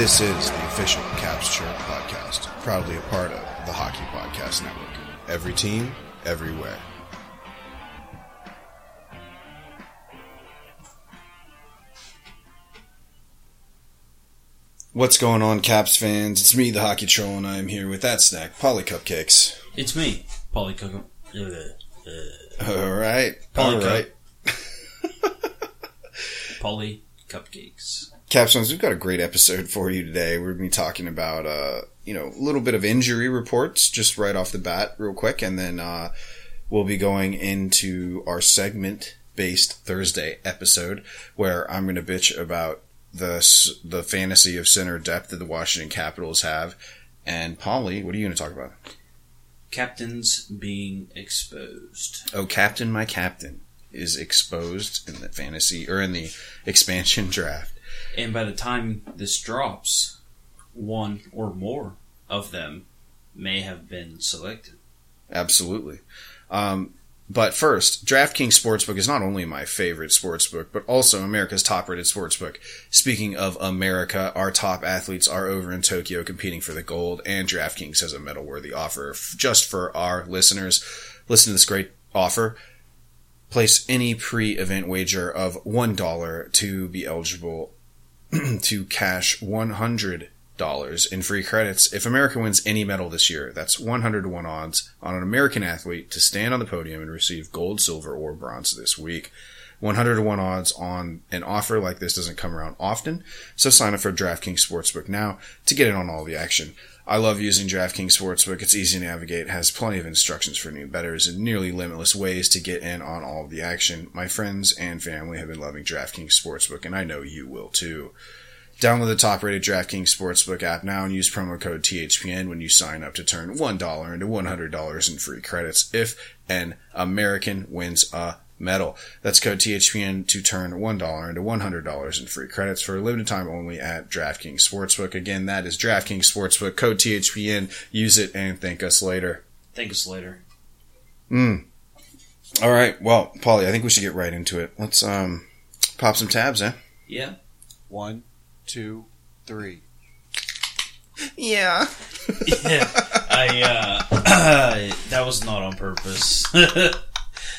This is the official Caps Chirp podcast, proudly a part of the Hockey Podcast Network. Every team, everywhere. What's going on, Caps fans? It's me, the Hockey Troll, and I'm here with that snack, Paulie Cupcakes. It's me, Paulie Cook. Uh, uh, All right, Paulie all Cup. right. Paulie Cupcakes. Caps fans, we've got a great episode for you today. We're going to be talking about, uh, you know, a little bit of injury reports just right off the bat, real quick, and then uh, we'll be going into our segment based Thursday episode where I'm going to bitch about the the fantasy of center depth that the Washington Capitals have. And Paulie, what are you going to talk about? Captains being exposed. Oh, Captain, my captain is exposed in the fantasy or in the expansion draft. And by the time this drops, one or more of them may have been selected. Absolutely. Um, but first, DraftKings Sportsbook is not only my favorite sportsbook, but also America's top rated sportsbook. Speaking of America, our top athletes are over in Tokyo competing for the gold, and DraftKings has a medal worthy offer f- just for our listeners. Listen to this great offer. Place any pre event wager of $1 to be eligible to cash 100 dollars in free credits if America wins any medal this year. That's 100 to 1 odds on an American athlete to stand on the podium and receive gold, silver, or bronze this week. 100 to 1 odds on an offer like this doesn't come around often, so sign up for DraftKings Sportsbook now to get in on all the action. I love using DraftKings Sportsbook. It's easy to navigate, has plenty of instructions for new bettors, and nearly limitless ways to get in on all the action. My friends and family have been loving DraftKings Sportsbook, and I know you will too. Download the top rated DraftKings Sportsbook app now and use promo code THPN when you sign up to turn $1 into $100 in free credits if an American wins a medal. That's code THPN to turn $1 into $100 in free credits for a limited time only at DraftKings Sportsbook. Again, that is DraftKings Sportsbook, code THPN. Use it and thank us later. Thank us later. Mm. All right. Well, Paulie, I think we should get right into it. Let's um pop some tabs, eh? Yeah. One, two, three. Yeah. Yeah. I, uh, that was not on purpose.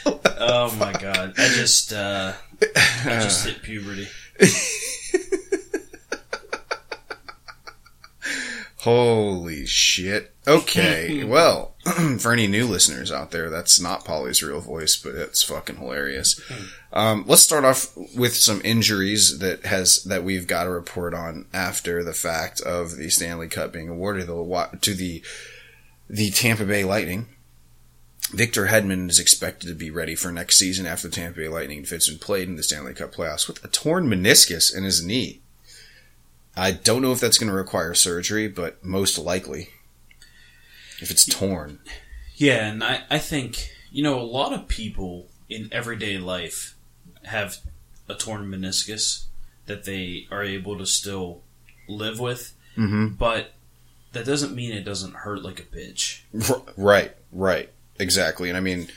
oh my god. I just, uh, I just hit puberty. Holy shit. Okay. well, for any new listeners out there, that's not Paulie's real voice, but it's fucking hilarious. Um, let's start off with some injuries that has that we've got to report on after the fact of the Stanley Cup being awarded to the to the the Tampa Bay Lightning. Victor Hedman is expected to be ready for next season after the Tampa Bay Lightning fits and played in the Stanley Cup playoffs with a torn meniscus in his knee. I don't know if that's going to require surgery, but most likely. If it's torn. Yeah, and I, I think, you know, a lot of people in everyday life have a torn meniscus that they are able to still live with, Mm-hmm. but that doesn't mean it doesn't hurt like a bitch. Right, right. Exactly. And I mean,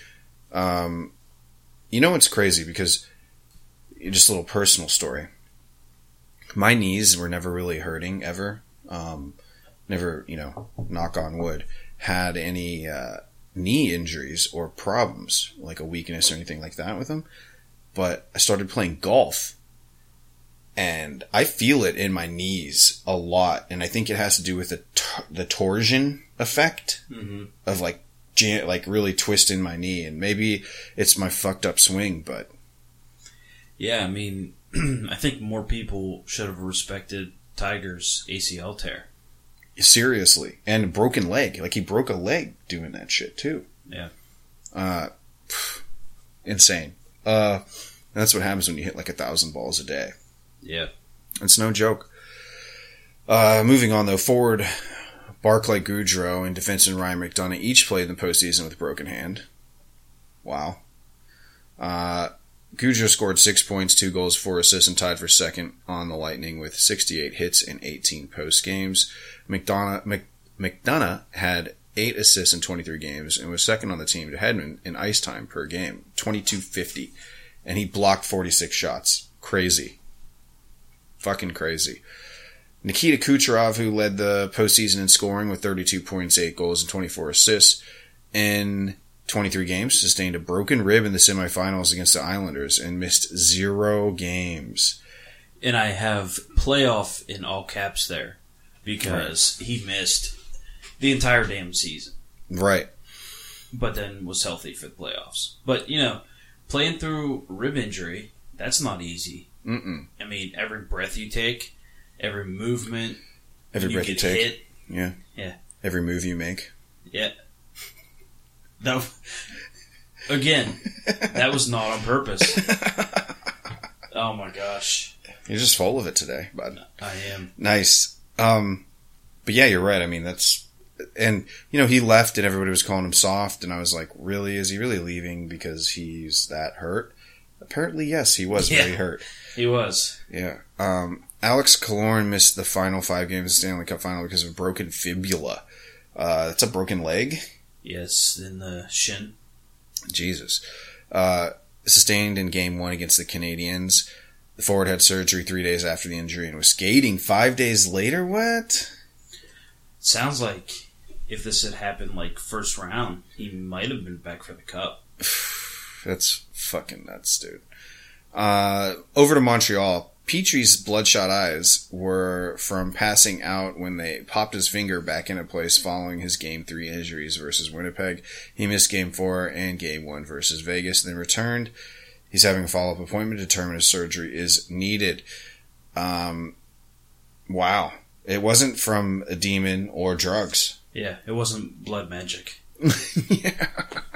um, you know what's crazy? Because, just a little personal story. My knees were never really hurting ever. Um, never, you know, knock on wood, had any uh, knee injuries or problems, like a weakness or anything like that with them. But I started playing golf and I feel it in my knees a lot. And I think it has to do with the, the torsion effect Mm-hmm. of like jam- like really twisting my knee and maybe it's my fucked up swing but Yeah, I mean, I think more people should have respected Tiger's ACL tear. seriously. And broken leg. Like he broke a leg doing that shit too. Yeah. uh pff, insane. Uh that's what happens when you hit like a thousand balls a day. Yeah. it's no joke. Uh moving on though forward Barclay Goodrow and defenseman Ryan McDonagh each played in the postseason with a broken hand wow uh Goodrow scored six points, two goals, four assists, and tied for second on the Lightning with 68 hits in 18 post games. McDonagh, Mc, McDonagh had eight assists in 23 games and was second on the team to Hedman in ice time per game, 2250. And he blocked 46 shots. Crazy. Fucking crazy. Nikita Kucherov, who led the postseason in scoring with 32 points, 8 goals, and 24 assists in 23 games, sustained a broken rib in the semifinals against the Islanders and missed zero games. And I have playoff in all caps there because he missed the entire damn season, Right. but then was healthy for the playoffs. But, you know, playing through rib injury, that's not easy. Mm-mm. I mean, every breath you take, every movement, Every you breath you get take. hit. Yeah. Yeah. Every move you make. Yeah. No. Again, that was not on purpose. Oh my gosh. You're just full of it today, bud. I am. Nice. Um, but yeah, you're right. I mean, that's, and you know, he left and everybody was calling him soft, and I was like, really? Is he really leaving because he's that hurt? Apparently, yes, he was Yeah. very hurt. He was. Yeah. Um, Alex Killorn missed the final five games of the Stanley Cup final because of a broken fibula. Uh, that's a broken leg. Yes, in the shin. Jesus. Uh, sustained in game one against the Canadiens. The forward had surgery three days after the injury and was skating five days later. What? Sounds like if this had happened like first round, he might have been back for the cup. That's fucking nuts, dude. Uh, over to Montreal. Petry's bloodshot eyes were from passing out when they popped his finger back into place following his game three injuries versus Winnipeg. He missed game four and game one versus Vegas, then returned. He's having a follow up appointment to determine if surgery is needed. Um, wow. It wasn't from a demon or drugs. Yeah, it wasn't blood magic yeah.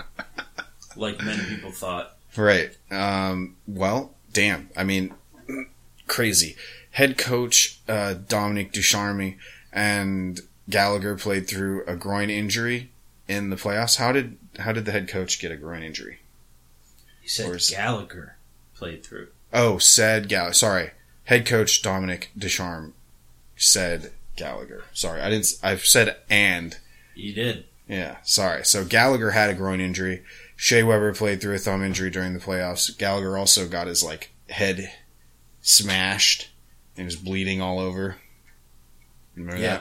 like many people thought. Right. Um, well, damn. I mean, crazy. Head coach uh, Dominic Ducharme and Gallagher played through a groin injury in the playoffs. How did how did the head coach get a groin injury? He said is- Gallagher played through. Oh, said Gallagher. Sorry, head coach Dominic Ducharme said Gallagher. Sorry, I didn't. I've said and. He did. Yeah, sorry. So Gallagher had a groin injury. Shea Weber played through a thumb injury during the playoffs. Gallagher also got his like head smashed and was bleeding all over. Remember Yeah.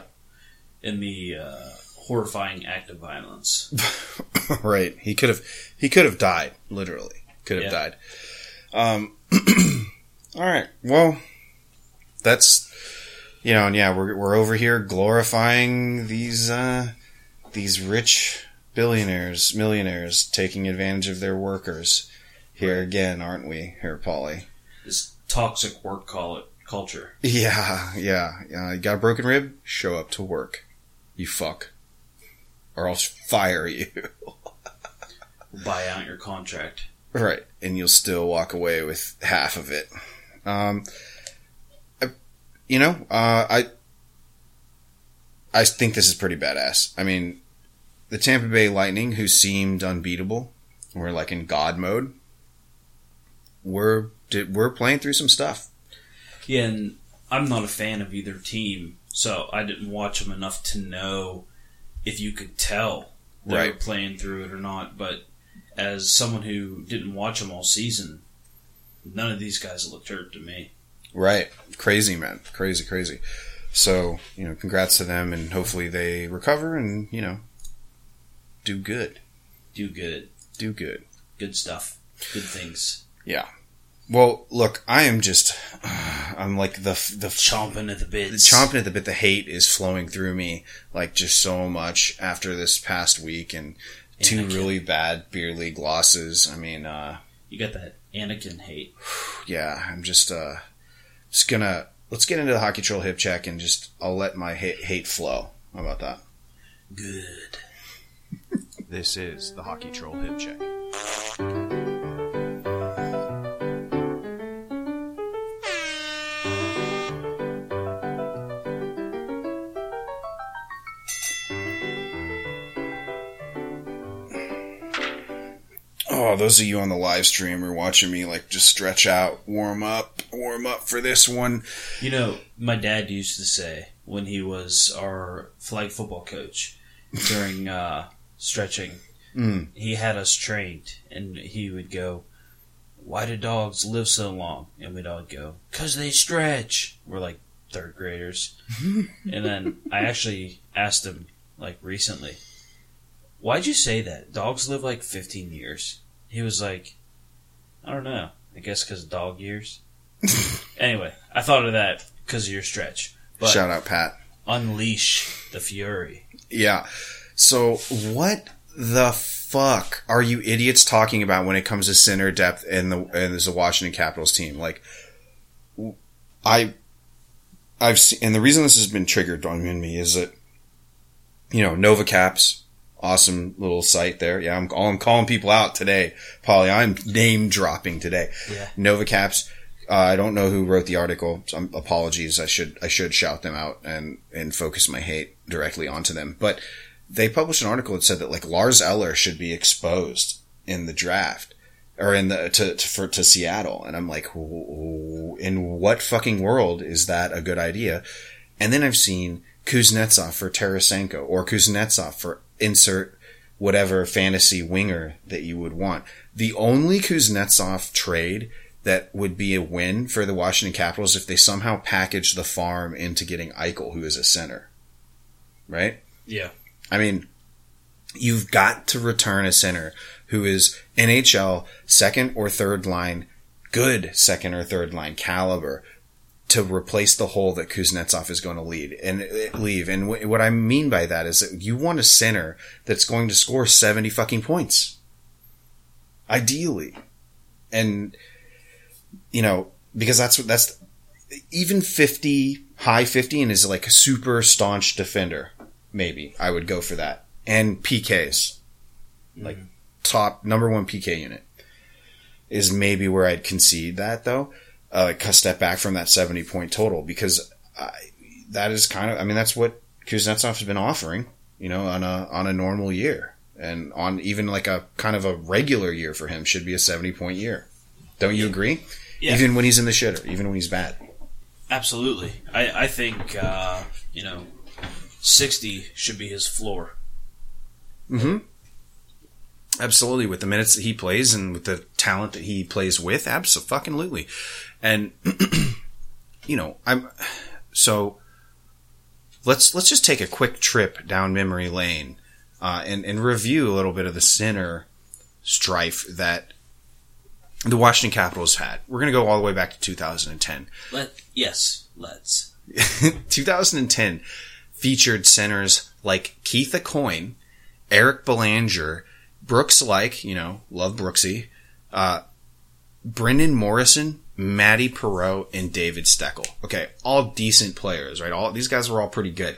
In the uh, horrifying act of violence. right. He could have he could have died, literally. Could have Yeah. died. Um all right. Well, that's you know, and yeah, we're we're over here glorifying these uh these rich billionaires, millionaires taking advantage of their workers. Here again, aren't we, here, Paulie? Toxic work call it culture. Yeah, yeah, yeah. You got a broken rib? Show up to work. You fuck. Or I'll fire you. Buy out your contract. right. And you'll still walk away with half of it. Um, I, you know, uh, I, I think this is pretty badass. I mean, the Tampa Bay Lightning, who seemed unbeatable, were like in God mode. We're, we're playing through some stuff. Yeah, and I'm not a fan of either team, so I didn't watch them enough to know if you could tell they were playing through it or not. But as someone who didn't watch them all season, none of these guys looked hurt to me. Right. Crazy, man. Crazy, crazy. So, you know, congrats to them and hopefully they recover and, you know, do good. Do good, Do good. good stuff, good things. Well, look, I am just, I'm like the, the, Chomping at the the chomping at the bit. The hate is flowing through me like just so much after this past week and two Anakin. really bad beer league losses. I mean, uh, You got that Anakin hate. yeah, I'm just, uh, just gonna, let's get into the hockey troll hip check and just, I'll let my hate, hate flow. How about that? Good. This is the Hockey Troll Hip Check. Oh, those of you on the live stream are watching me like just stretch out, warm up, warm up for this one. You know, my dad used to say when he was our flag football coach during uh, stretching, Mm. he had us trained, and he would go, "Why do dogs live so long?" And we'd all go, "Cause they stretch." We're like, third graders. and then I actually asked him like recently, "Why'd you say that? Dogs live like 15 years." He was like, "I don't know. I guess because dog years." anyway, I thought of that because of your stretch. But Shout out, Pat. unleash the fury. Yeah. So what the fuck are you idiots talking about when it comes to center depth in the in the Washington Capitals team? Like, I, I've seen, and the reason this has been triggered on me is that, you know, Nova Caps, awesome little site there. Yeah, I'm, I'm calling people out today, Paulie. I'm name dropping today. Yeah. Nova Caps. Uh, I don't know who wrote the article. So I'm- apologies. I should I should shout them out and and focus my hate directly onto them. But they published an article that said that like Lars Eller should be exposed in the draft or in the to, to for to Seattle, and I'm like, in what fucking world is that a good idea? And then I've seen Kuznetsov for Tarasenko or Kuznetsov for insert whatever fantasy winger that you would want. The only Kuznetsov trade that would be a win for the Washington Capitals if they somehow package the farm into getting Eichel, who is a center. Right? Yeah. I mean, you've got to return a center who is NHL second or third line, good second or third line caliber to replace the hole that Kuznetsov is going to lead and leave. And wh- what I mean by that is that you want a center that's going to score 70 fucking points. Ideally. And, you know, because that's what that's even 50, high 50 and is like a super staunch defender maybe I would go for that. And PKs, mm-hmm. like top number one PK unit, is maybe where I'd concede that though. Uh, like a step back from that seventy point total because I, that is kind of I mean that's what Kuznetsov has been offering, you know, on a on a normal year and on even like a kind of a regular year for him should be a seventy point year. Don't you agree? Yeah. Even when he's in the shitter, even when he's bad. Absolutely. I, I think, uh, you know, 60 should be his floor. Mm-hmm. Absolutely, with the minutes that he plays and with the talent that he plays with, absolutely. And you know, I'm so let's let's just take a quick trip down memory lane uh, and and review a little bit of the center strife that the Washington Capitals had. We're going to go all the way back to 2010. Let yes, let's. 2010 featured centers like Keith Aucoin, Eric Belanger, Brooks Laich, you know, love Brooksy, uh, Brendan Morrison, Matty Perreault, and David Steckel. Okay, all decent players, right? All these guys were all pretty good.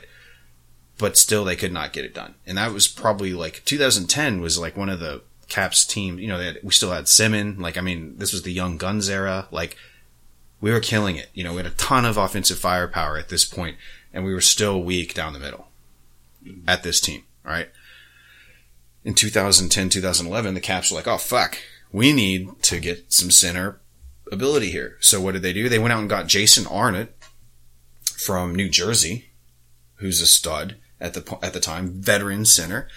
But still they could not get it done. And that was probably like 2010 was like one of the Caps team, you know, had, we still had Semin, like I mean, this was the young guns era, like we were killing it. You know, we had a ton of offensive firepower at this point, and we were still weak down the middle at this team. All right. In 2010, 2011, the Caps were like, oh, fuck, we need to get some center ability here. So what did they do? They went out and got Jason Arnott from New Jersey, who's a stud at the, at the time, veteran center.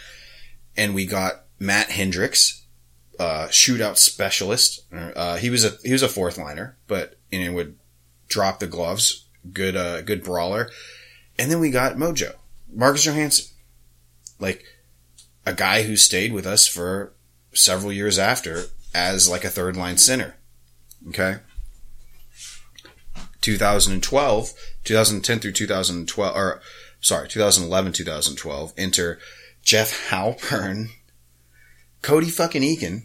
And we got Matt Hendricks, uh, shootout specialist. Uh, he was a he was a fourth liner, but and know would drop the gloves. Good uh, good brawler. And then we got Mojo, Marcus Johansson, like a guy who stayed with us for several years after as like a third line center. Okay. 2012, 2010 through 2012, or sorry, 2011, 2012, enter Jeff Halpern, Cody fucking Eakin,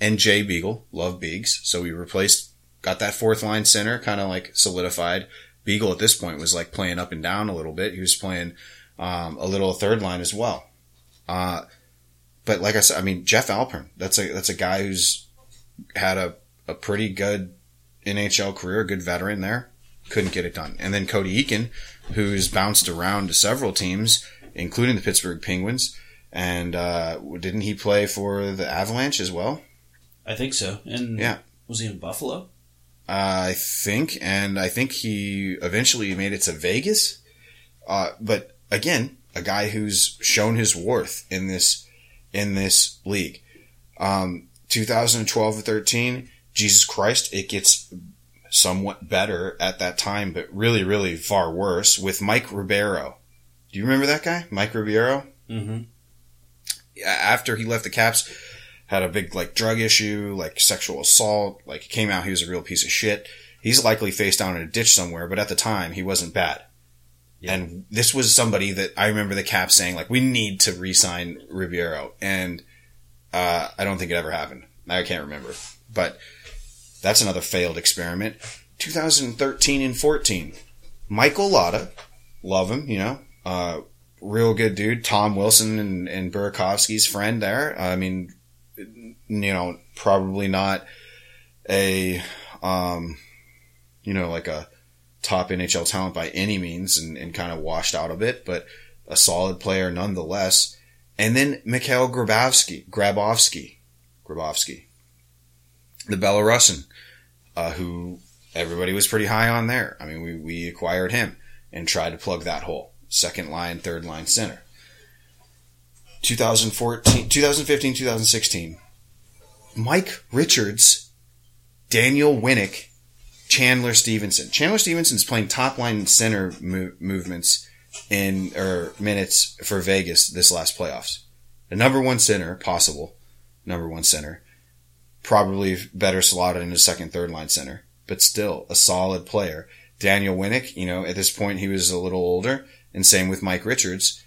and Jay Beagle. Love Beags. So we replaced, got that fourth line center kind of like solidified. Beagle at this point was like playing up and down a little bit. He was playing um, a little third line as well. Uh, but like I said, I mean Jeff Halpern. That's a that's a guy who's had a a pretty good NHL career, a good veteran there. Couldn't get it done. And then Cody Eakin, who's bounced around to several teams, including the Pittsburgh Penguins. And uh, didn't he play for the Avalanche as well? I think so. And Yeah. was he in Buffalo? Uh, I think, and I think he eventually made it to Vegas. Uh, but again, a guy who's shown his worth in this in this league. Um, 2012 or 13, Jesus Christ, it gets somewhat better at that time, but really, really far worse with Mike Ribeiro. Do you remember that guy, Mike Ribeiro? Mm-hmm. After he left the Caps, had a big like drug issue, like sexual assault. Like came out, he was a real piece of shit. He's likely face down in a ditch somewhere, but at the time he wasn't bad. Yeah. And this was somebody that I remember the Caps saying like, we need to re-sign Ribeiro, and uh, I don't think it ever happened. I can't remember, but that's another failed experiment. 2013 and 14, Michael Latta, love him, you know, uh, real good dude. Tom Wilson and, and Burakovsky's friend there. I mean, you know, probably not a, um, you know, like a top NHL talent by any means and, and kind of washed out a bit, but a solid player nonetheless. And then Mikhail Grabovski, Grabovski, Grabovski, the Belarusian, uh, who everybody was pretty high on there. I mean, we, we acquired him and tried to plug that hole. Second line, third line center. 2014, 2015, 2016. Mike Richards, Daniel Winnik, Chandler Stephenson. Chandler Stephenson's playing top line center mo- movements in or minutes for Vegas this last playoffs. The number one center, possible number one center, probably better slotted in a second, third line center, but still a solid player. Daniel Winnik, you know, at this point he was a little older, and same with Mike Richards.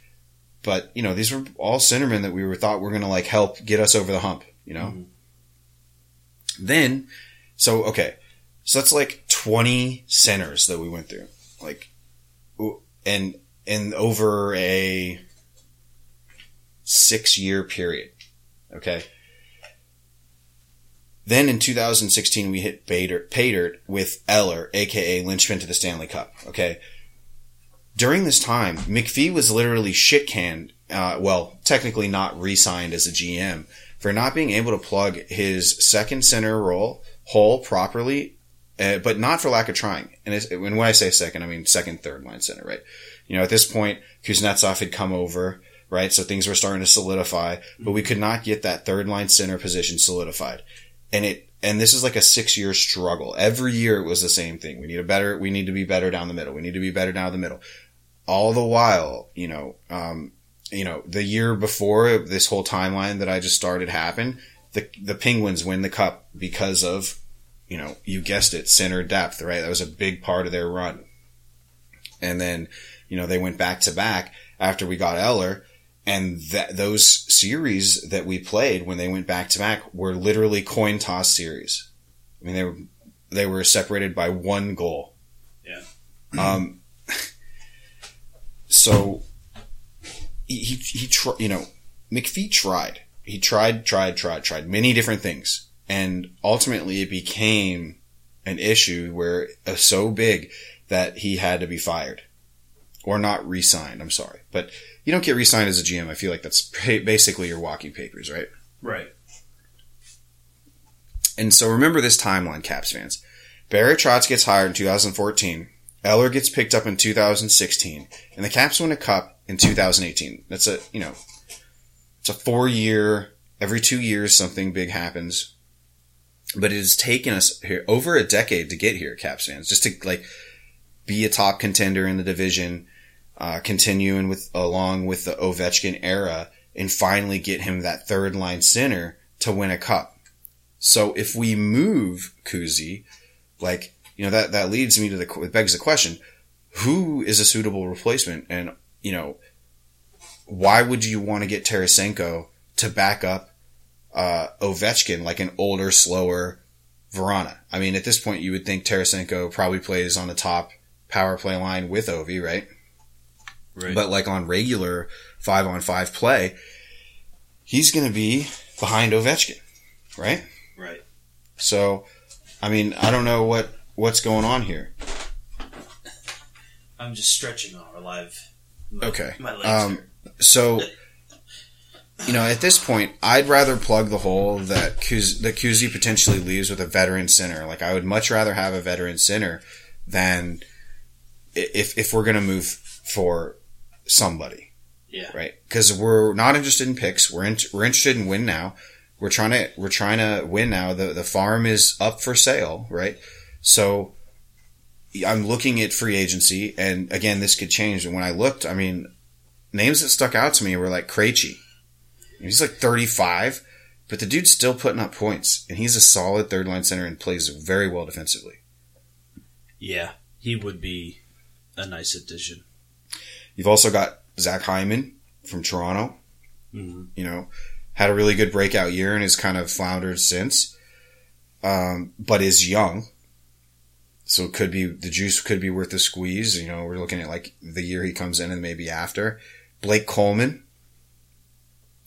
But you know, these were all centermen that we were thought were going to like help get us over the hump. You know. Mhm. Then, so okay, so that's like twenty centers that we went through, like, and and over a six year period. Okay. Then in 2016, we hit Bader, Paydirt with Eller, aka linchpin to the Stanley Cup. Okay. During this time, McPhee was literally shit canned. Uh, well, technically not re-signed as a GM for not being able to plug his second center role hole properly, uh, but not for lack of trying. And, and when I say second, I mean second, third line center, right? You know, at this point, Kuznetsov had come over, right? So things were starting to solidify, but we could not get that third line center position solidified. And it, and this is like a six year struggle. Every year it was the same thing. We need a better, we need to be better down the middle. We need to be better down the middle. All the while, you know, um, you know, the year before this whole timeline that I just started happened, the, the Penguins win the cup because of, you know, you guessed it, center depth, right? That was a big part of their run. And then, you know, they went back to back after we got Eller and that those series that we played when they went back to back were literally coin toss series. I mean, they were, they were separated by one goal. Yeah. Um, so he, he, he tr- you know, McPhee tried. He tried, tried, tried, tried many different things. And ultimately it became an issue where uh, so big that he had to be fired or not re-signed. I'm sorry, but you don't get re-signed as a GM. I feel like that's basically your walking papers, right? Right. And so remember this timeline, Caps fans. Barry Trotz gets hired in 2014. Eller gets picked up in 2016, and the Caps win a cup in 2018. That's a you know, it's a four year. Every two years, something big happens. But it has taken us here over a decade to get here, Caps fans, just to like be a top contender in the division, uh, continuing with along with the Ovechkin era, and finally get him that third line center to win a cup. So if we move Kuzi, like you know that that leads me to the it begs the question: Who is a suitable replacement? And you know, why would you want to get Tarasenko to back up uh, Ovechkin like an older, slower Vrana? I mean, at this point, you would think Tarasenko probably plays on the top power play line with Ovi, right? Right. But like on regular five on five play, he's going to be behind Ovechkin, right? right. So, I mean, I don't know what what's going on here. I'm just stretching on our live. Okay. My legs Um. So, you know, at this point, I'd rather plug the hole that Kuz, that Kuzi potentially leaves with a veteran center. Like, I would much rather have a veteran center than if if we're gonna move for somebody, Yeah. right? Because we're not interested in picks. We're in, we're interested in win now. We're trying to we're trying to win now. The the farm is up for sale, right? So I'm looking at free agency, and again, this could change. And when I looked, I mean, names that stuck out to me were like Krejci. He's like 35, but the dude's still putting up points, and he's a solid third line center and plays very well defensively. Yeah, he would be a nice addition. You've also got Zach Hyman from Toronto. Mm-hmm. You know, had a really good breakout year and has kind of floundered since, um, but is young. So it could be the juice could be worth the squeeze. You know, we're looking at like the year he comes in and maybe after. Blake Coleman.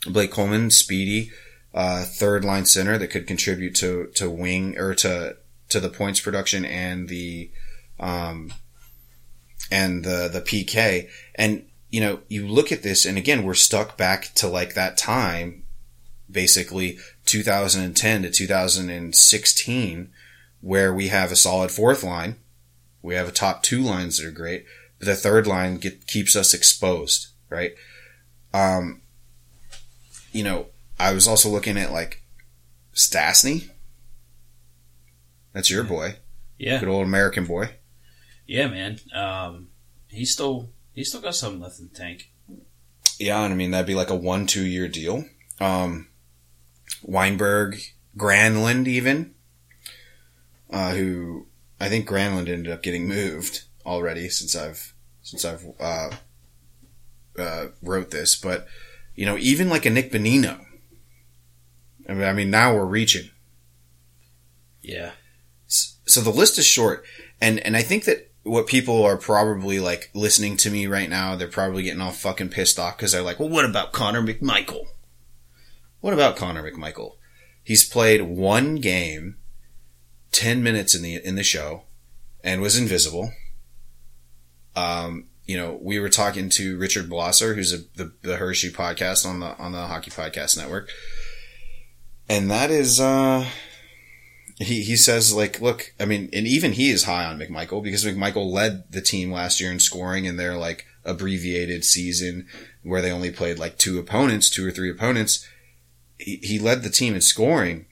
Blake Coleman, speedy, uh, third line center that could contribute to, to wing or to, to the points production and the, um, and the, the PK. And, you know, you look at this and again, we're stuck back to like that time, basically 2010 to 2016, where we have a solid fourth line. We have a top two lines that are great, but the third line get, keeps us exposed, right? Um, you know, I was also looking at like Stastny. That's your boy, Yeah, good old American boy. Yeah, man. Um, he's still he's still got something left in the tank. Yeah, and I mean that'd be like a one two year deal. Um, Wennberg, Granlund, even, uh, who I think Granlund ended up getting moved already since I've since I've uh, uh, wrote this, but you know even like a Nick Bonino. I mean, I mean now we're reaching. Yeah, so the list is short and and i think that what people are probably like listening to me right now they're probably getting all fucking pissed off because they're like well what about connor mcmichael? What about connor mcmichael? He's played one game 10 minutes in the in the show and was invisible. Um you know we were talking to richard blosser who's a, the, the hershey podcast on the on the hockey podcast network. And that is uh he he says like, look, I mean, and even he is high on McMichael because McMichael led the team last year in scoring in their like abbreviated season where they only played like two opponents, two or three opponents. He, he led the team in scoring,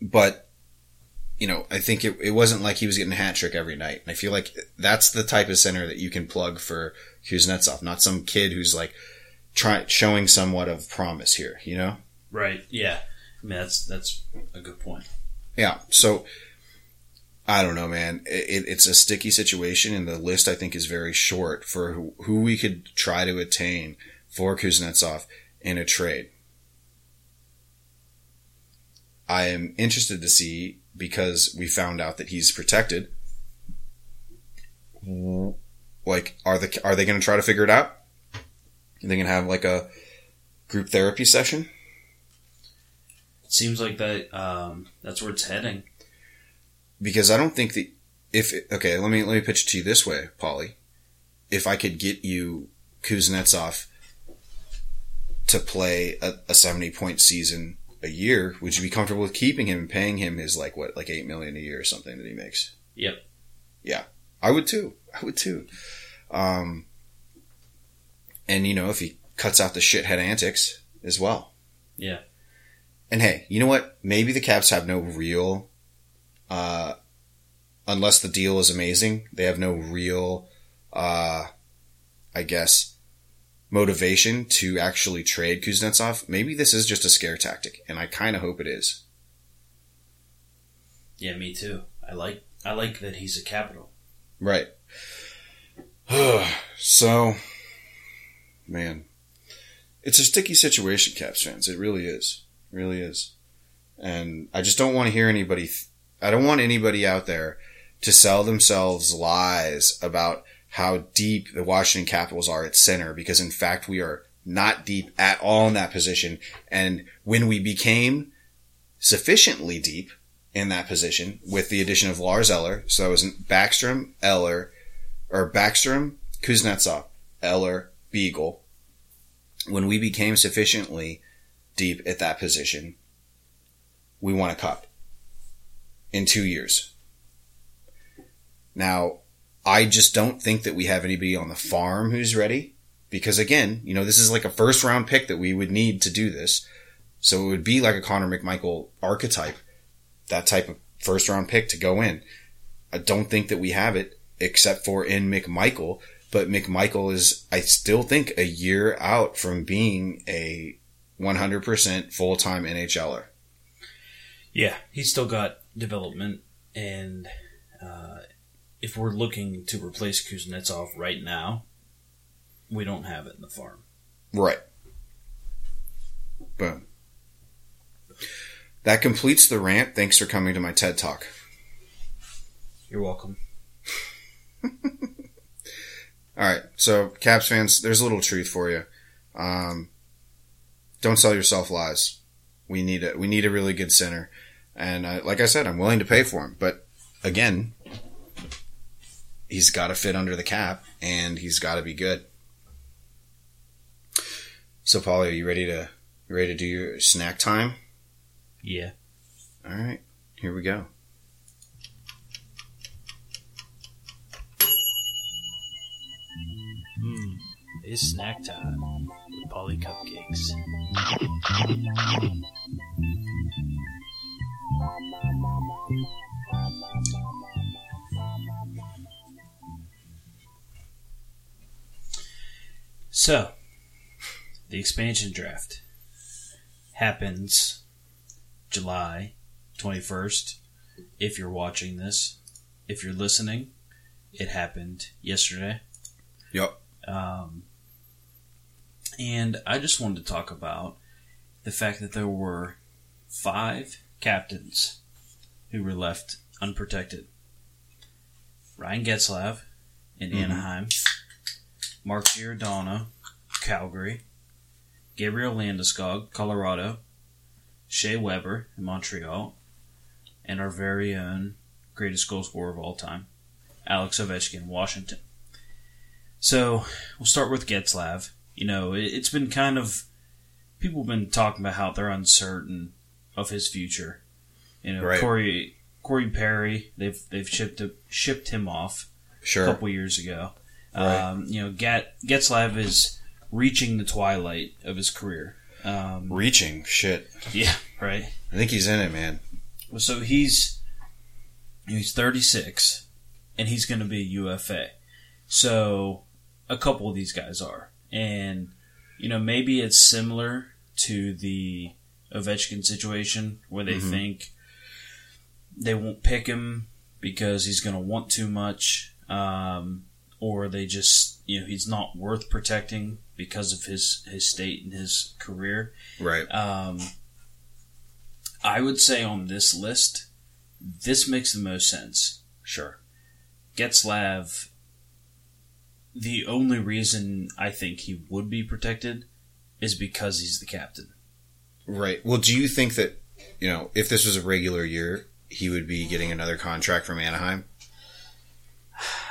but you know, I think it, it wasn't like he was getting a hat trick every night. And I feel like that's the type of center that you can plug for Kuznetsov, not some kid who's like trying showing somewhat of promise here, you know? right. Yeah, I mean that's that's a good point. Yeah. So I don't know, man. It, it's a sticky situation, and the list I think is very short for who, who we could try to attain for Kuznetsov in a trade. I am interested to see because we found out that he's protected. Like, are the are they going to try to figure it out? Are they going to have like a group therapy session? It seems like that um, that's where it's heading. because I don't think that if okay, let me let me pitch it to you this way, Paulie. If I could get you Kuznetsov to play a, a seventy point season a year, would you be comfortable with keeping him and paying him his like what like eight million a year or something that he makes? Yep. Yeah, I would too. I would too. Um, and you know if he cuts out the shithead antics as well. Yeah. And hey, you know what? Maybe the Caps have no real, uh, unless the deal is amazing, they have no real, uh, I guess, motivation to actually trade Kuznetsov. Maybe this is just a scare tactic, and I kind of hope it is. Yeah, me too. I like I like that he's a capital. Right. so, man, it's a sticky situation, Caps fans. It really is. It really is. And I just don't want to hear anybody. Th- I don't want anybody out there to sell themselves lies about how deep the Washington Capitals are at center, because in fact we are not deep at all in that position. And when we became sufficiently deep in that position with the addition of Lars Eller, so that was Backstrom, Eller, or Backstrom, Kuznetsov, Eller, Beagle. When we became sufficiently deep at that position, we won a cup in two years. Now, I just don't think that we have anybody on the farm who's ready because again, you know, this is like a first round pick that we would need to do this. So it would be like a Connor McMichael archetype, that type of first round pick to go in. I don't think that we have it except for in McMichael, but McMichael is, I still think, a year out from being a 100% full time NHLer. Yeah, he's still got development, and uh, if we're looking to replace Kuznetsov right now, we don't have it in the farm. Right. Boom. That completes the rant. Thanks for coming to my TED Talk. You're welcome. All right, so Caps fans, there's a little truth for you. Um, don't sell yourself lies. We need a we need a really good center, and uh, like I said, I'm willing to pay for him. But again, he's got to fit under the cap, and he's got to be good. So, Paulie, are you ready to you ready to do your snack time? Yeah. All right, here we go. It's snack time with Paulie Cupcakes. So, the expansion draft happens July 21st. If you're watching this, if you're listening, it happened yesterday. Yep. Um, and I just wanted to talk about the fact that there were five captains who were left unprotected. Ryan Getzlaf in Mhm. Anaheim, Mark Giordano, Calgary, Gabriel Landeskog, Colorado, Shea Weber in Montreal, and our very own greatest goal scorer of all time, Alex Ovechkin, Washington. So we'll start with Getzlaf. You know, it, it's been kind of people have been talking about how they're uncertain of his future. You know, Right. Corey Corey Perry, they've they've shipped shipped him off a couple years ago. Right. Um, you know, Get, Getzlaf is reaching the twilight of his career. Um, Reaching shit. yeah, right. I think he's in it, man. So he's he's 36, and he's going to be a UFA. So a couple of these guys are, and you know maybe it's similar to the Ovechkin situation where they Mhm. think they won't pick him because he's going to want too much, um, or they just you know he's not worth protecting because of his his state and his career. Right. Um, I would say on this list, this makes the most sense. Sure. Getzlaf, the only reason I think he would be protected is because he's the captain. Right. Well, do you think that, you know, if this was a regular year, he would be getting another contract from Anaheim?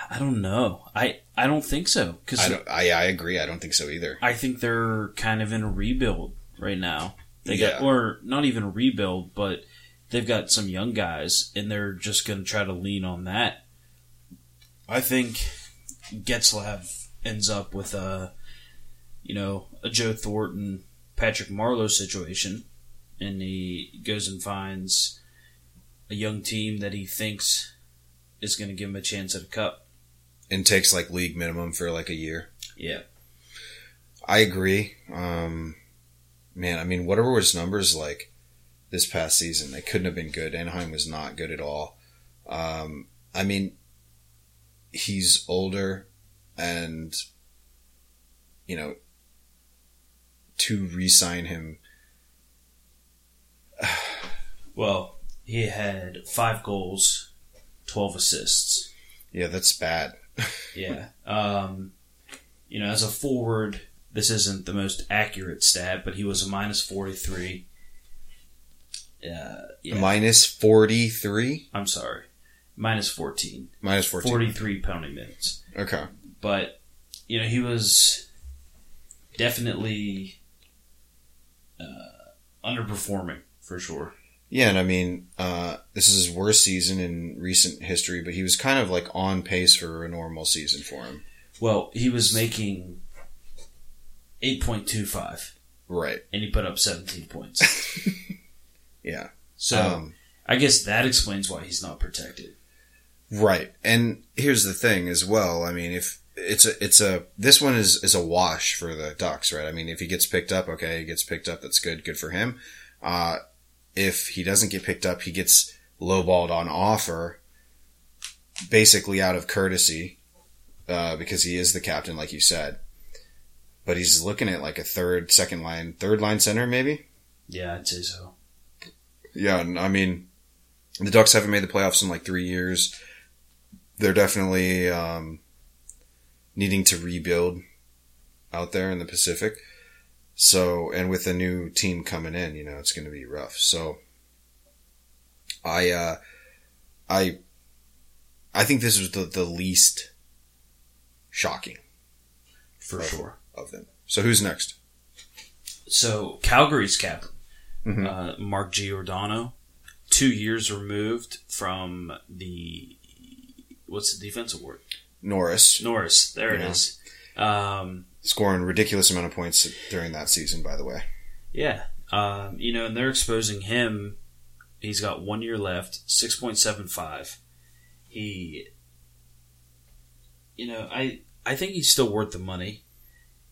I don't know. I, I don't think so because I, I, don't, I, I agree. I don't think so either. I think they're kind of in a rebuild right now. They got or not even a rebuild, but they've got some young guys, and they're just going to try to lean on that. I think Getzlaf ends up with a, you know, a Joe Thornton, Patrick Marleau situation, and he goes and finds a young team that he thinks is going to give him a chance at a cup. And takes like league minimum for like a year. Yeah, I agree. Um, man, I mean, whatever his numbers like this past season, they couldn't have been good. Anaheim was not good at all. Um, I mean, he's older and, you know, to re sign him, well, he had five goals, twelve assists. yeah, that's bad. Yeah. Um, you know, as a forward, this isn't the most accurate stat, but he was a minus 43. Uh, yeah. Minus 43? I'm sorry. Minus 14. Minus 14. 43 penalty minutes. Okay. But, you know, he was definitely uh, underperforming for sure. Yeah, and I mean, uh, this is his worst season in recent history, but he was kind of like on pace for a normal season for him. Well, he was making 8.25, Right. and he put up 17 points. Yeah. So. um, I guess that explains why he's not protected. Right. And here's the thing as well. I mean, if it's a, it's a, this one is, is a wash for the Ducks, right? I mean, if he gets picked up, okay, he gets picked up. That's good. Good for him. Uh, if he doesn't get picked up, he gets lowballed on offer, basically out of courtesy, uh, because he is the captain, like you said. But he's looking at like a third, second line, third line center, maybe. Yeah, I'd say so. Yeah, I mean, the Ducks haven't made the playoffs in like three years. They're definitely um, needing to rebuild out there in the Pacific. So, and with a new team coming in, you know, it's going to be rough. So, I, uh, I, I think this was the, the least shocking For of, sure. of them. So, who's next? So Calgary's captain, Mhm. uh, Mark Giordano, two years removed from the what's the defense award? Norris Norris. There Yeah. it is. Um, scoring ridiculous amount of points during that season. By the way, yeah. Um, you know, and they're exposing him. He's got one year left, six point seven five. He, you know, I I think he's still worth the money.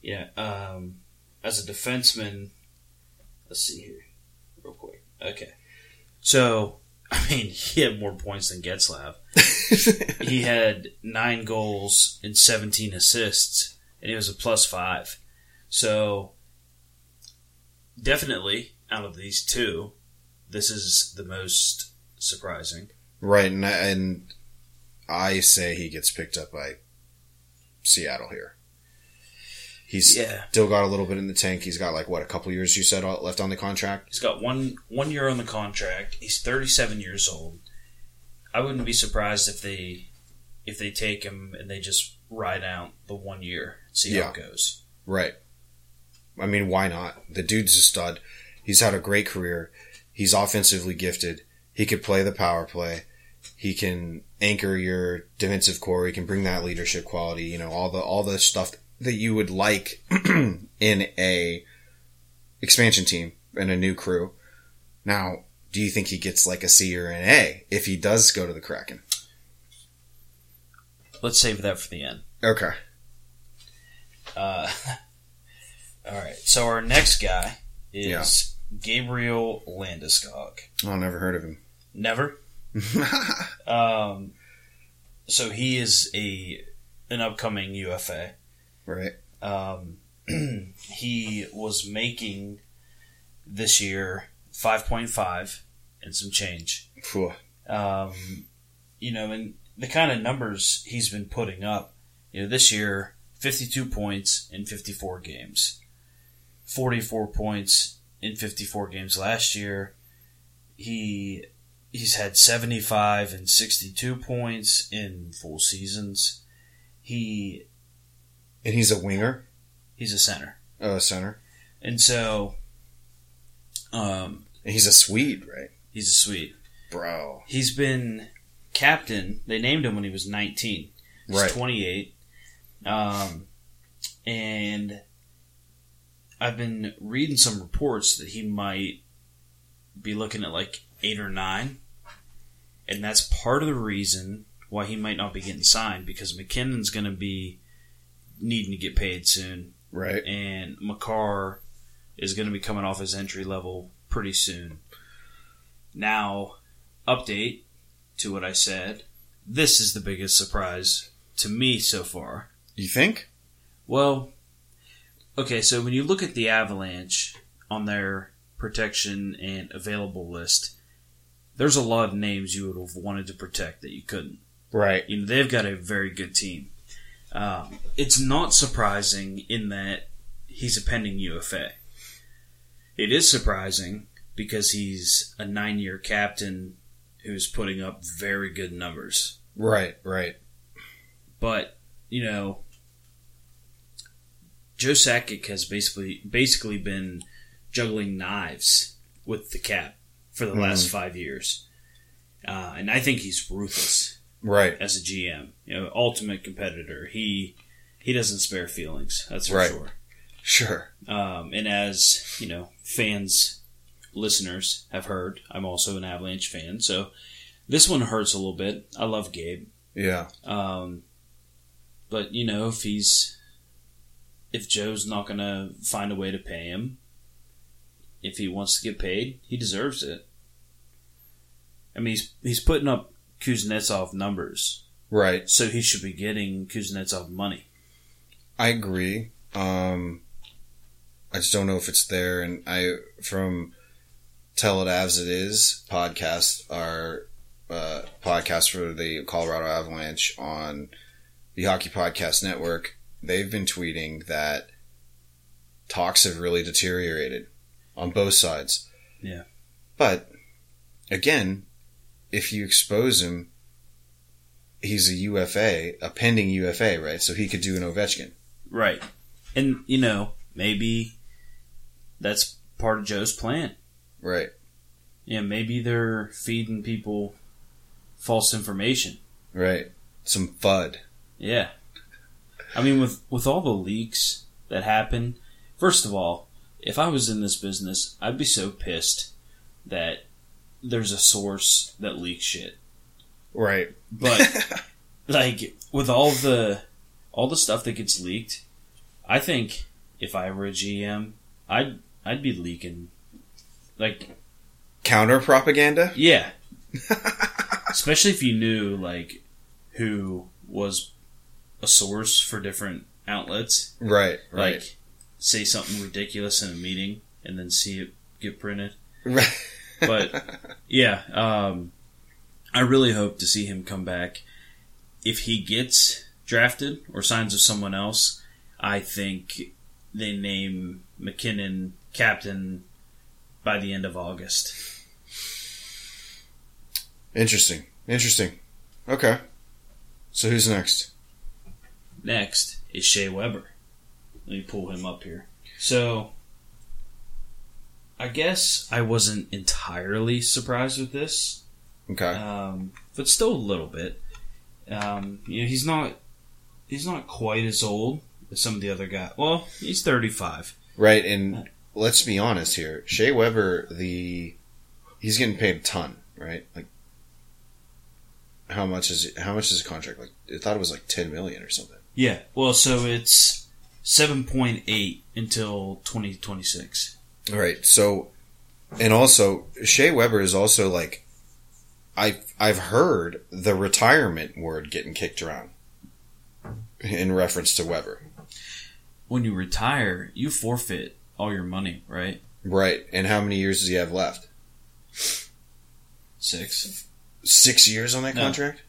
Yeah. Um, as a defenseman, let's see here, real quick. Okay, so I mean, he had more points than Getzlaf. he had nine goals and 17 assists, and he was a plus five. So, definitely, out of these two, this is the most surprising. Right, and I, and I say he gets picked up by Seattle here. He's Yeah. still got a little bit in the tank. He's got like what a couple years you said left on the contract. He's got one one year on the contract. He's 37 years old. I wouldn't be surprised if they if they take him and they just ride out the one year, see how Yeah. it goes. Right. I mean, why not? The dude's a stud. He's had a great career. He's offensively gifted. He could play the power play. He can anchor your defensive corps. He can bring that leadership quality. You know, all the all the stuff that you would like in a expansion team and a new crew. Now, do you think he gets like a C or an A if he does go to the Kraken? Let's save that for the end. Okay. Uh, all right. So our next guy is Gabriel Landeskog. Oh, never heard of him. Never. Um, so he is a an upcoming UFA. Right. Um, he was making this year five point five and some change. Phew. Um, you know, and the kind of numbers he's been putting up. You know, this year, 52 points in 54 games, 44 points in 54 games last year. He he's had 75 and 62 points in full seasons. He And he's a winger, he's a center, uh, center. and so um, And he's a Swede, right? he's a Swede. Bro. He's been captain. They named him when he was 19. He's Right. 28. Um, and I've been reading some reports that he might be looking at like eight or nine. And that's part of the reason why he might not be getting signed because MacKinnon's going to be needing to get paid soon. Right. And Makar is going to be coming off his entry level pretty soon. Now, update to what I said. This is the biggest surprise to me so far. You think? Well, okay, so when you look at the Avalanche on their protection and available list, there's a lot of names you would have wanted to protect that you couldn't. Right. You know, they've got a very good team. Um, it's not surprising in that he's a pending UFA. It is surprising because he's a nine year captain who's putting up very good numbers. Right. Right. But, you know, Joe Sakic has basically basically been juggling knives with the cap for the last five years. Uh, and I think he's ruthless Right. as a GM. You know, ultimate competitor. He he doesn't spare feelings. That's for Right. sure. Sure. Um, and as you know, fans listeners have heard, I'm also an Avalanche fan, so this one hurts a little bit. I love Gabe. Yeah. Um, but you know, if he's if Joe's not gonna find a way to pay him, if he wants to get paid, he deserves it. I mean, he's he's putting up Kuznetsov numbers, Right. so he should be getting Kuznetsov money. I agree. Um, I just don't know if it's there. And I, from Tell It As It Is podcast, our uh, podcast for the Colorado Avalanche on the Hockey Podcast Network, they've been tweeting that talks have really deteriorated on both sides. Yeah. But again, if you expose him, he's a UFA, a pending UFA, right? So he could do an Ovechkin. Right. And, you know, maybe that's part of Joe's plan. Right. Yeah, maybe they're feeding people false information. Right. Some FUD. Yeah. I mean, with, with all the leaks that happen, first of all, if I was in this business, I'd be so pissed that there's a source that leaks shit. Right. But like with all the all the stuff that gets leaked, I think if I were a GM, I'd I'd be leaking like Counter propaganda? yeah. Especially if you knew like who was a source for different outlets. Right. Right. Like say something ridiculous in a meeting and then see it get printed. right. But yeah, um, I really hope to see him come back. If he gets drafted or signs with someone else, I think they name MacKinnon captain by the end of August. Interesting. Interesting. Okay. So who's next? Next is Shea Weber. Let me pull him up here. So, I guess I wasn't entirely surprised with this. Okay. um, but still a little bit. Um, you know, he's not he's not quite as old as some of the other guys. Well, he's thirty five. Right. And let's be honest here. Shea Weber, the he's getting paid a ton, right? Like how much is how much is his contract? Like I thought it was like ten million or something. Yeah. Well, so it's seven point eight until twenty twenty six. All right. So, and also Shea Weber is also like, I I've heard the retirement word getting kicked around in reference to Weber. When you retire, you forfeit all your money, right? Right. And how many years does he have left? Six. Six years on that No. contract.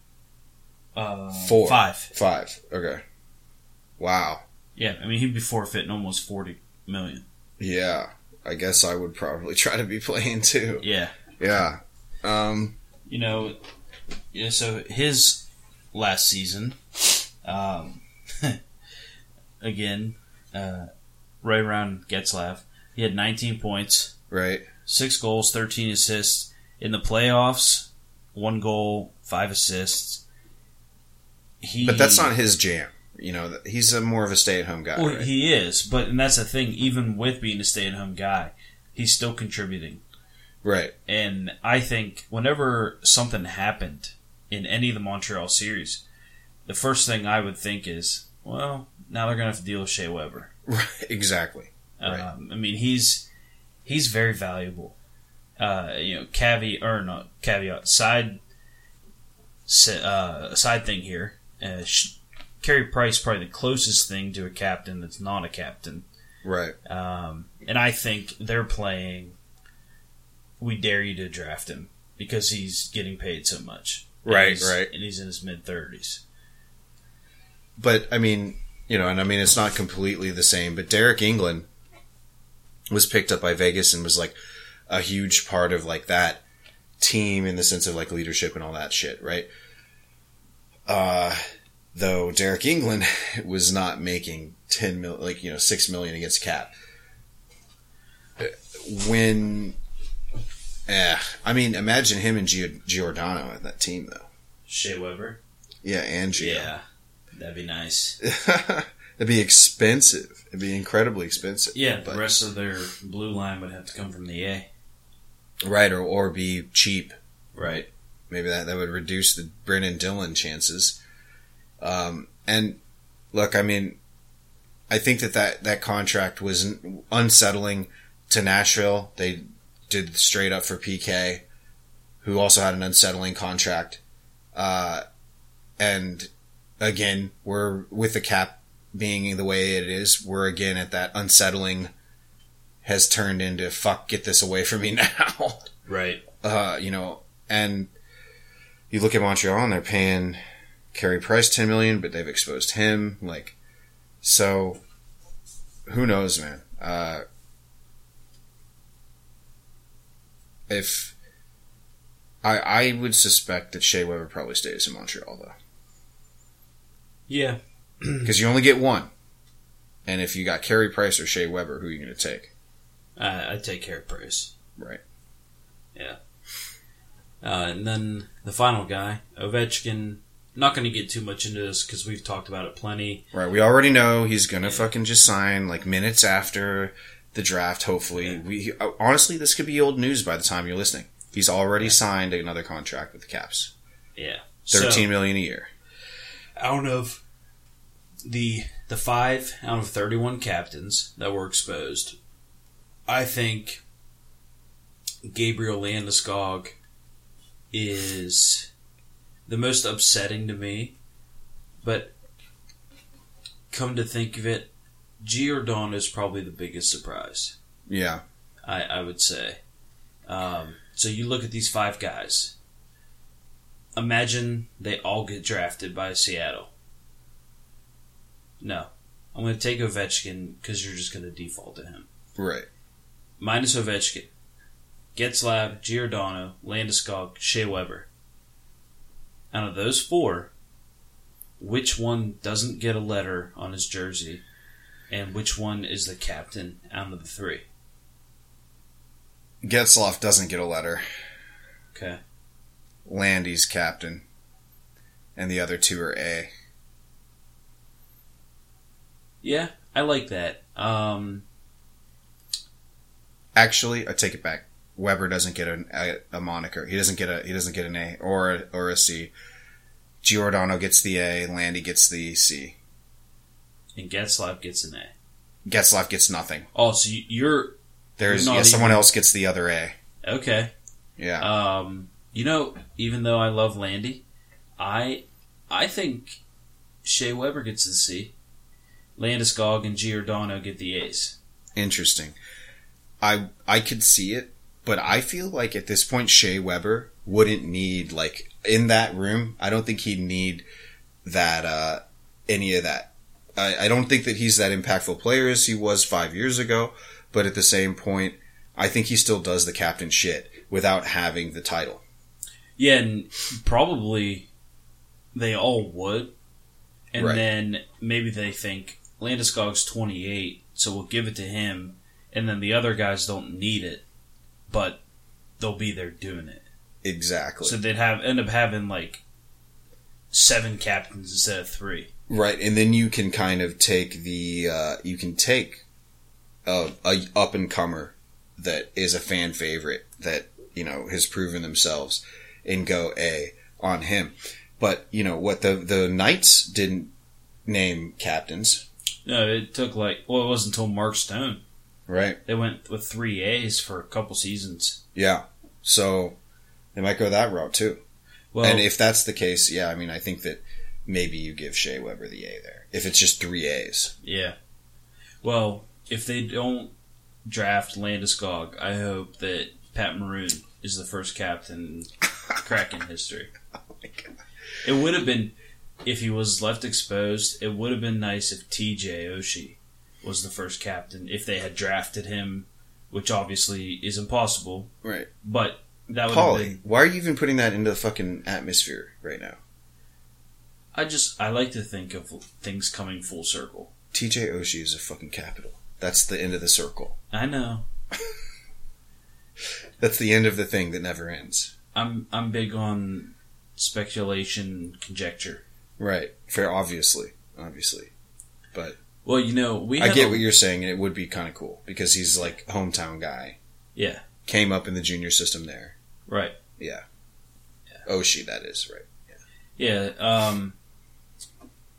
Uh, Four. Five. Five. Okay. Wow. Yeah. I mean, he'd be forfeiting almost forty million. Yeah. I guess I would probably try to be playing too. Yeah. Yeah. Um. you know, yeah, so his last season, um, again, uh, right around Getzlaf, he had 19 points, Right. six goals, 13 assists. In the playoffs, one goal, five assists. He, But that's not his jam. You know, he's a more of a stay-at-home guy. Well, right? he is, but and that's the thing. Even with being a stay-at-home guy, he's still contributing. right. And I think whenever something happened in any of the Montreal series, the first thing I would think is, well, now they're going to have to deal with Shea Weber. Right. Exactly. Right. Um, I mean, he's he's very valuable. Uh, you know, caveat or not caveat side si- uh, side thing here. Uh, sh- Carey Price probably the closest thing to a captain that's not a captain. Right. Um, and I think they're playing. We dare you to draft him because he's getting paid so much. Right, he's- right. And he's in his mid thirties. But I mean, you know, and I mean, it's not completely the same. But Deryk Engelland was picked up by Vegas and was like a huge part of like that team in the sense of like leadership and all that shit, right? Uh, though Deryk Engelland was not making 10 million, like you know, six million against cap. When, eh, I mean, imagine him and Gio- Giordano at that team though. Shea Weber. Yeah, and Gio. Yeah, that'd be nice. It'd be expensive. It'd be incredibly expensive. Yeah, but the rest of their blue line would have to come from the A. right, or or be cheap. Right. Maybe that that would reduce the Brenden Dillon chances. Um, and look, I mean, I think that that, that contract was unsettling to Nashville. They did straight up for PK, who also had an unsettling contract. Uh, and again, we're with the cap being the way it is, we're again at that unsettling has turned into fuck, get this away from me now. Right. Uh, you know, and you look at Montreal and they're paying Carey Price ten million, but they've exposed him. Like, so who knows, man? Uh, if I I would suspect that Shea Weber probably stays in Montreal though, Yeah. because you only get one. And if you got Carey Price or Shea Weber, who are you going to take? I, I'd take Carey Price. Right. Yeah. Uh, and then the final guy, Ovechkin. Not going to get too much into this because we've talked about it plenty. Right. We already know he's going to fucking just sign like minutes after the draft. Hopefully, Yeah. we uh, honestly this could be old news by the time you're listening. He's already signed another contract with the Caps, Yeah. thirteen million a year. out of the the five out of 31 captains that were exposed, I think Gabriel Landeskog is the most upsetting to me. But come to think of it, Giordano is probably the biggest surprise. Yeah. I, I would say. Um, so you look at these five guys. Imagine they all get drafted by Seattle. No. I'm going to take Ovechkin because you're just going to default to him. Right. Minus Ovechkin. Getzlaf, Giordano, Landeskog, Shea Weber. Out of those four, which one doesn't get a letter on his jersey and which one is the captain out of the three? Getzlaf doesn't get a letter. Okay. Landy's captain, and the other two are A. Yeah, I like that. Um, Actually, I take it back. Weber doesn't get a, a, a moniker. He doesn't get a he doesn't get an A or a, or a C. Giordano gets the A. Landy gets the C. and Getzlaf gets an A. Getzlaf gets nothing. Oh, so you- you're There's Not yeah, someone even- else gets the other A. okay. Yeah. Um, you know, even though I love Landy, I I think Shea Weber gets the C. Landeskog and Giordano get the A's. Interesting. I I could see it, but I feel like at this point Shea Weber wouldn't need like in that room. I don't think he'd need that uh, any of that. I, I don't think that he's that impactful player as he was five years ago. But at the same point, I think he still does the captain shit without having the title. Yeah, and probably they all would. And Right. then maybe they think Landeskog's 28, so we'll give it to him, and then the other guys don't need it, but they'll be there doing it. Exactly. So they'd have end up having like seven captains instead of three. Right, and then you can kind of take the uh, you can take a, a up and comer that is a fan favorite that you know has proven themselves and go a on him. But you know what the the Knights didn't name captains, No, it took like well, it wasn't until Mark Stone. Right? They went with three A's for a couple seasons. Yeah, so they might go that route too. Well, and if that's the case, yeah, I mean, I think that maybe you give Shea Weber the A there if it's just three A's. yeah. Well, if they don't draft Landeskog, I hope that Pat Maroon is the first captain in Kraken history. Oh it would have been if he was left exposed. It would have been nice if T.J. Oshie was the first captain if they had drafted him, which obviously is impossible. Right. But that would Paulie, been. why are you even putting that into the fucking atmosphere right now? I just I like to think of things coming full circle. TJ Oshie is a fucking capital. That's the end of the circle. I know. That's the end of the thing that never ends. I'm I'm big on speculation, conjecture. Right. Fair, obviously. Obviously. Well, you know, we I get a- what you're saying, and it would be kind of cool because he's like hometown guy. yeah. came up in the junior system there. Right. Yeah. Oshie, that is right. Yeah. Um,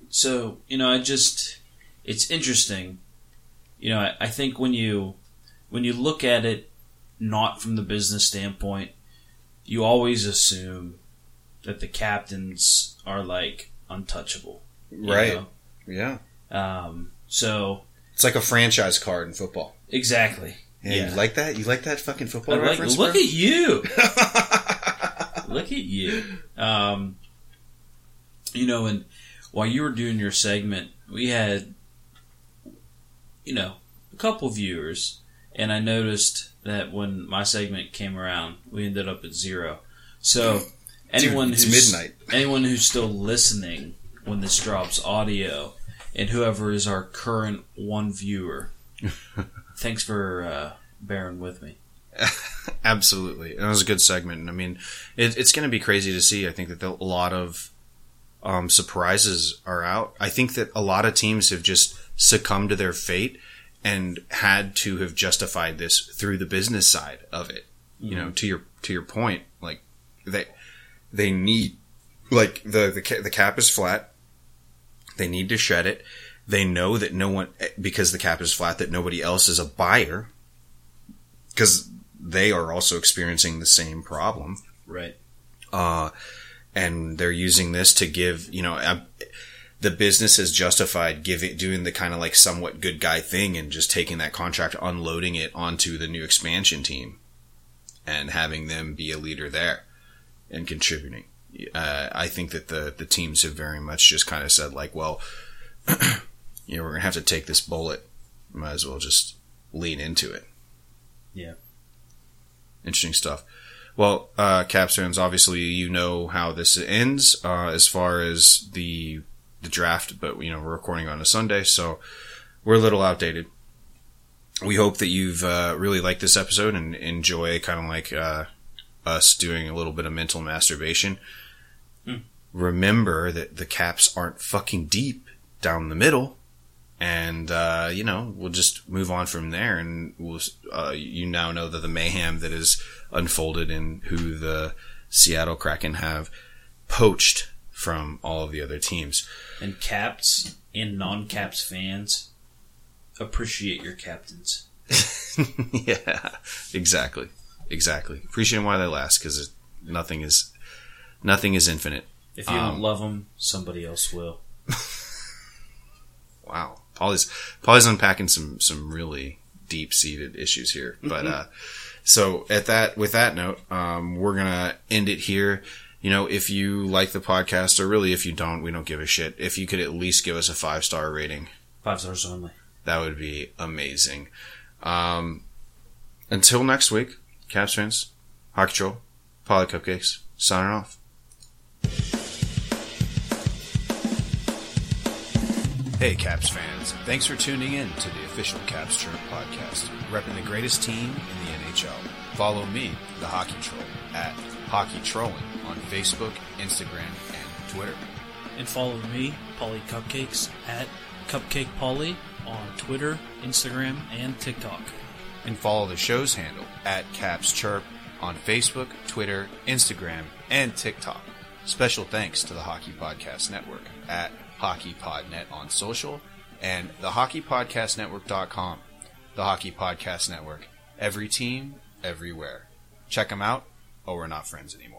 so you know, I just it's interesting. You know, I, I think when you when you look at it not from the business standpoint, you always assume that the captains are like untouchable. Right. know? Yeah. Um, so It's like a franchise card in football. exactly. Yeah, Yeah. You like that? You like that fucking football like, reference? look bro? at you. Look at you. Um, you know, and while you were doing your segment, we had, you know, a couple viewers, and I noticed that when my segment came around, we ended up at zero. So, anyone Dude, who's midnight. anyone who's still listening when this drops audio, and whoever is our current one viewer, thanks for uh, bearing with me. Absolutely. That was a good segment. And I mean, it, it's going to be crazy to see. I think that a lot of um, surprises are out. I think that a lot of teams have just succumbed to their fate and had to have justified this through the business side of it. You know, to your to your point, like they they need like the the ca- the cap is flat. They need to shed it. They know that no one because the cap is flat that nobody else is a buyer because they are also experiencing the same problem. Right. Uh, and they're using this to give, you know, uh, the business has justified giving, doing the kind of like somewhat good guy thing and just taking that contract, unloading it onto the new expansion team and having them be a leader there and contributing. Uh, I think that the, the teams have very much just kind of said like, well, you know, we're going to have to take this bullet. Might as well just lean into it. Yeah. Interesting stuff. Well, uh, Caps fans, obviously you know how this ends uh, as far as the the draft, but you know we're recording on a Sunday, so we're a little outdated. We hope that you've uh, really liked this episode and enjoy kind of like uh, us doing a little bit of mental masturbation. Remember that the Caps aren't fucking deep down the middle, and uh, you know we'll just move on from there, and we'll uh, you now know that the mayhem that is unfolded and who the Seattle Kraken have poached from all of the other teams. And caps and non-caps fans appreciate your captains. yeah, exactly, exactly. Appreciate them while they last because nothing is nothing is infinite. If you Um, don't love them, somebody else will. Wow, Paulie's Paulie's unpacking some some really deep seated issues here. But uh, so at that with that note, um, we're gonna end it here. You know, if you like the podcast, or really if you don't, we don't give a shit. If you could at least give us a five star rating, Five stars only. that would be amazing. Um, until next week, Caps fans, Hockey Troll, Polly Cupcakes, signing off. Hey, Caps fans. Thanks for tuning in to the official Caps Chirp podcast, repping the greatest team in the NHL. Follow me, the Hockey Troll, at Hockey Trolling on Facebook, Instagram, and Twitter. and follow me, Paulie Cupcakes, at Cupcake Paulie on Twitter, Instagram, and TikTok. And follow the show's handle at Caps Chirp on Facebook, Twitter, Instagram, and TikTok. Special thanks to the Hockey Podcast Network at HockeyPodNet on social and the HockeyPodcastNetwork.com. The Hockey Podcast Network. Every team, everywhere. Check them out, or we're not friends anymore.